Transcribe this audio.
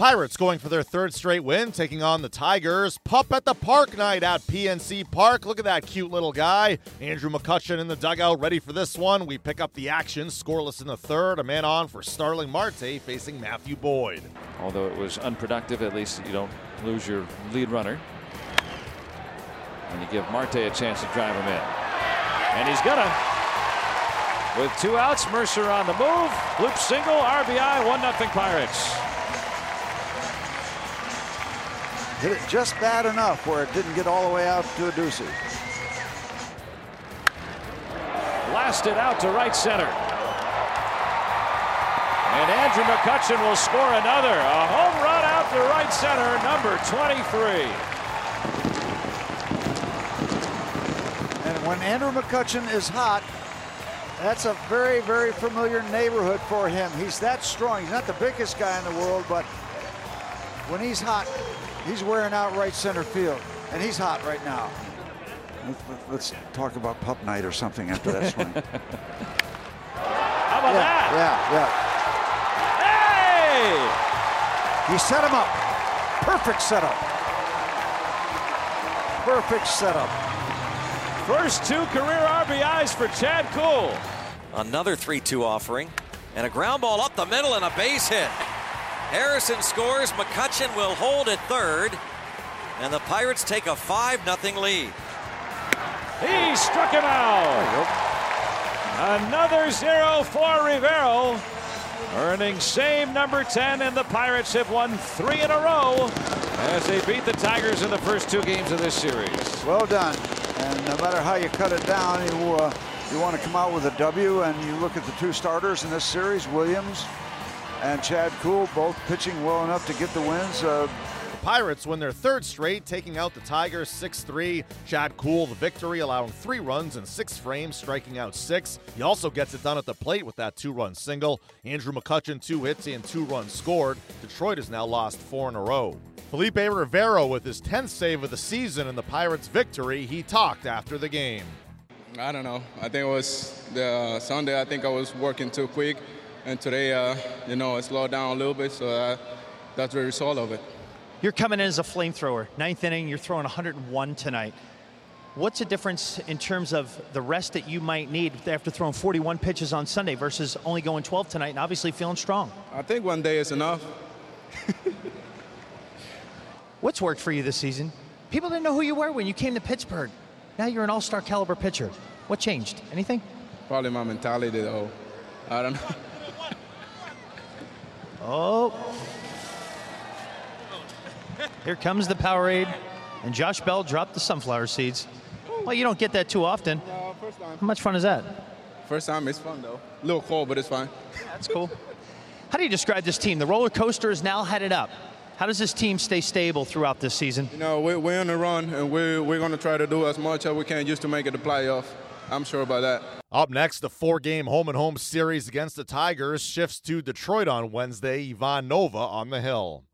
Pirates going for their third straight win, taking on the Tigers. Pup at the Park night at PNC Park. Look at that cute little guy. Andrew McCutchen in the dugout, ready for this one. We pick up the action, scoreless in the third. A man on for Starling Marte facing Matthew Boyd. Although it was unproductive, at least you don't lose your lead runner. And you give Marte a chance to drive him in. And he's gonna. With two outs, Mercer on the move. Loop single, RBI, 1 0 Pirates. Hit it just bad enough where it didn't get all the way out to a deuce. Blasted out to right center. And Andrew McCutchen will score another. A home run out to right center, number 23. And when Andrew McCutchen is hot, that's a very, very familiar neighborhood for him. He's that strong. He's not the biggest guy in the world, but when he's hot, He's wearing out right center field, and he's hot right now. Let's talk about pup night or something after that swing. How about yeah, that? Yeah, yeah. Hey! He set him up. Perfect setup. Perfect setup. First two career RBIs for Chad Kuhl. Another 3 2 offering, and a ground ball up the middle and a base hit. Harrison scores. McCutchen will hold at third. And the Pirates take a 5 0 lead. He struck him out. Another zero for Rivero. Earning same number 10, and the Pirates have won three in a row as they beat the Tigers in the first two games of this series. Well done. And no matter how you cut it down, you, uh, you want to come out with a W, and you look at the two starters in this series, Williams and Chad Kuhl both pitching well enough to get the wins. Uh, the Pirates win their third straight, taking out the Tigers 6 3. Chad Kuhl the victory, allowing three runs in six frames, striking out six. He also gets it done at the plate with that two run single. Andrew McCutchen, two hits and two runs scored. Detroit has now lost four in a row. Felipe Rivero with his 10th save of the season in the Pirates' victory. He talked after the game. I don't know. I think it was the uh, Sunday. I think I was working too quick and today, uh, you know, I slowed down a little bit, so uh, that's the result of it. You're coming in as a flamethrower. Ninth inning, you're throwing 101 tonight. What's the difference in terms of the rest that you might need after throwing 41 pitches on Sunday versus only going 12 tonight and obviously feeling strong? I think one day is enough. What's worked for you this season? People didn't know who you were when you came to Pittsburgh. Now you're an all star caliber pitcher. What changed? Anything? Probably my mentality, though. I don't know. Oh. Here comes the Powerade. And Josh Bell dropped the sunflower seeds. Well, you don't get that too often. No, first time. How much fun is that? First time, it's fun though. A little cold, but it's fine. That's cool. How do you describe this team? The roller coaster is now headed up. How does this team stay stable throughout this season? You know, we're, we're on the run, and we're, we're going to try to do as much as we can just to make it the playoff. I'm sure about that. Up next, the four game home and home series against the Tigers shifts to Detroit on Wednesday. Ivan Nova on the hill.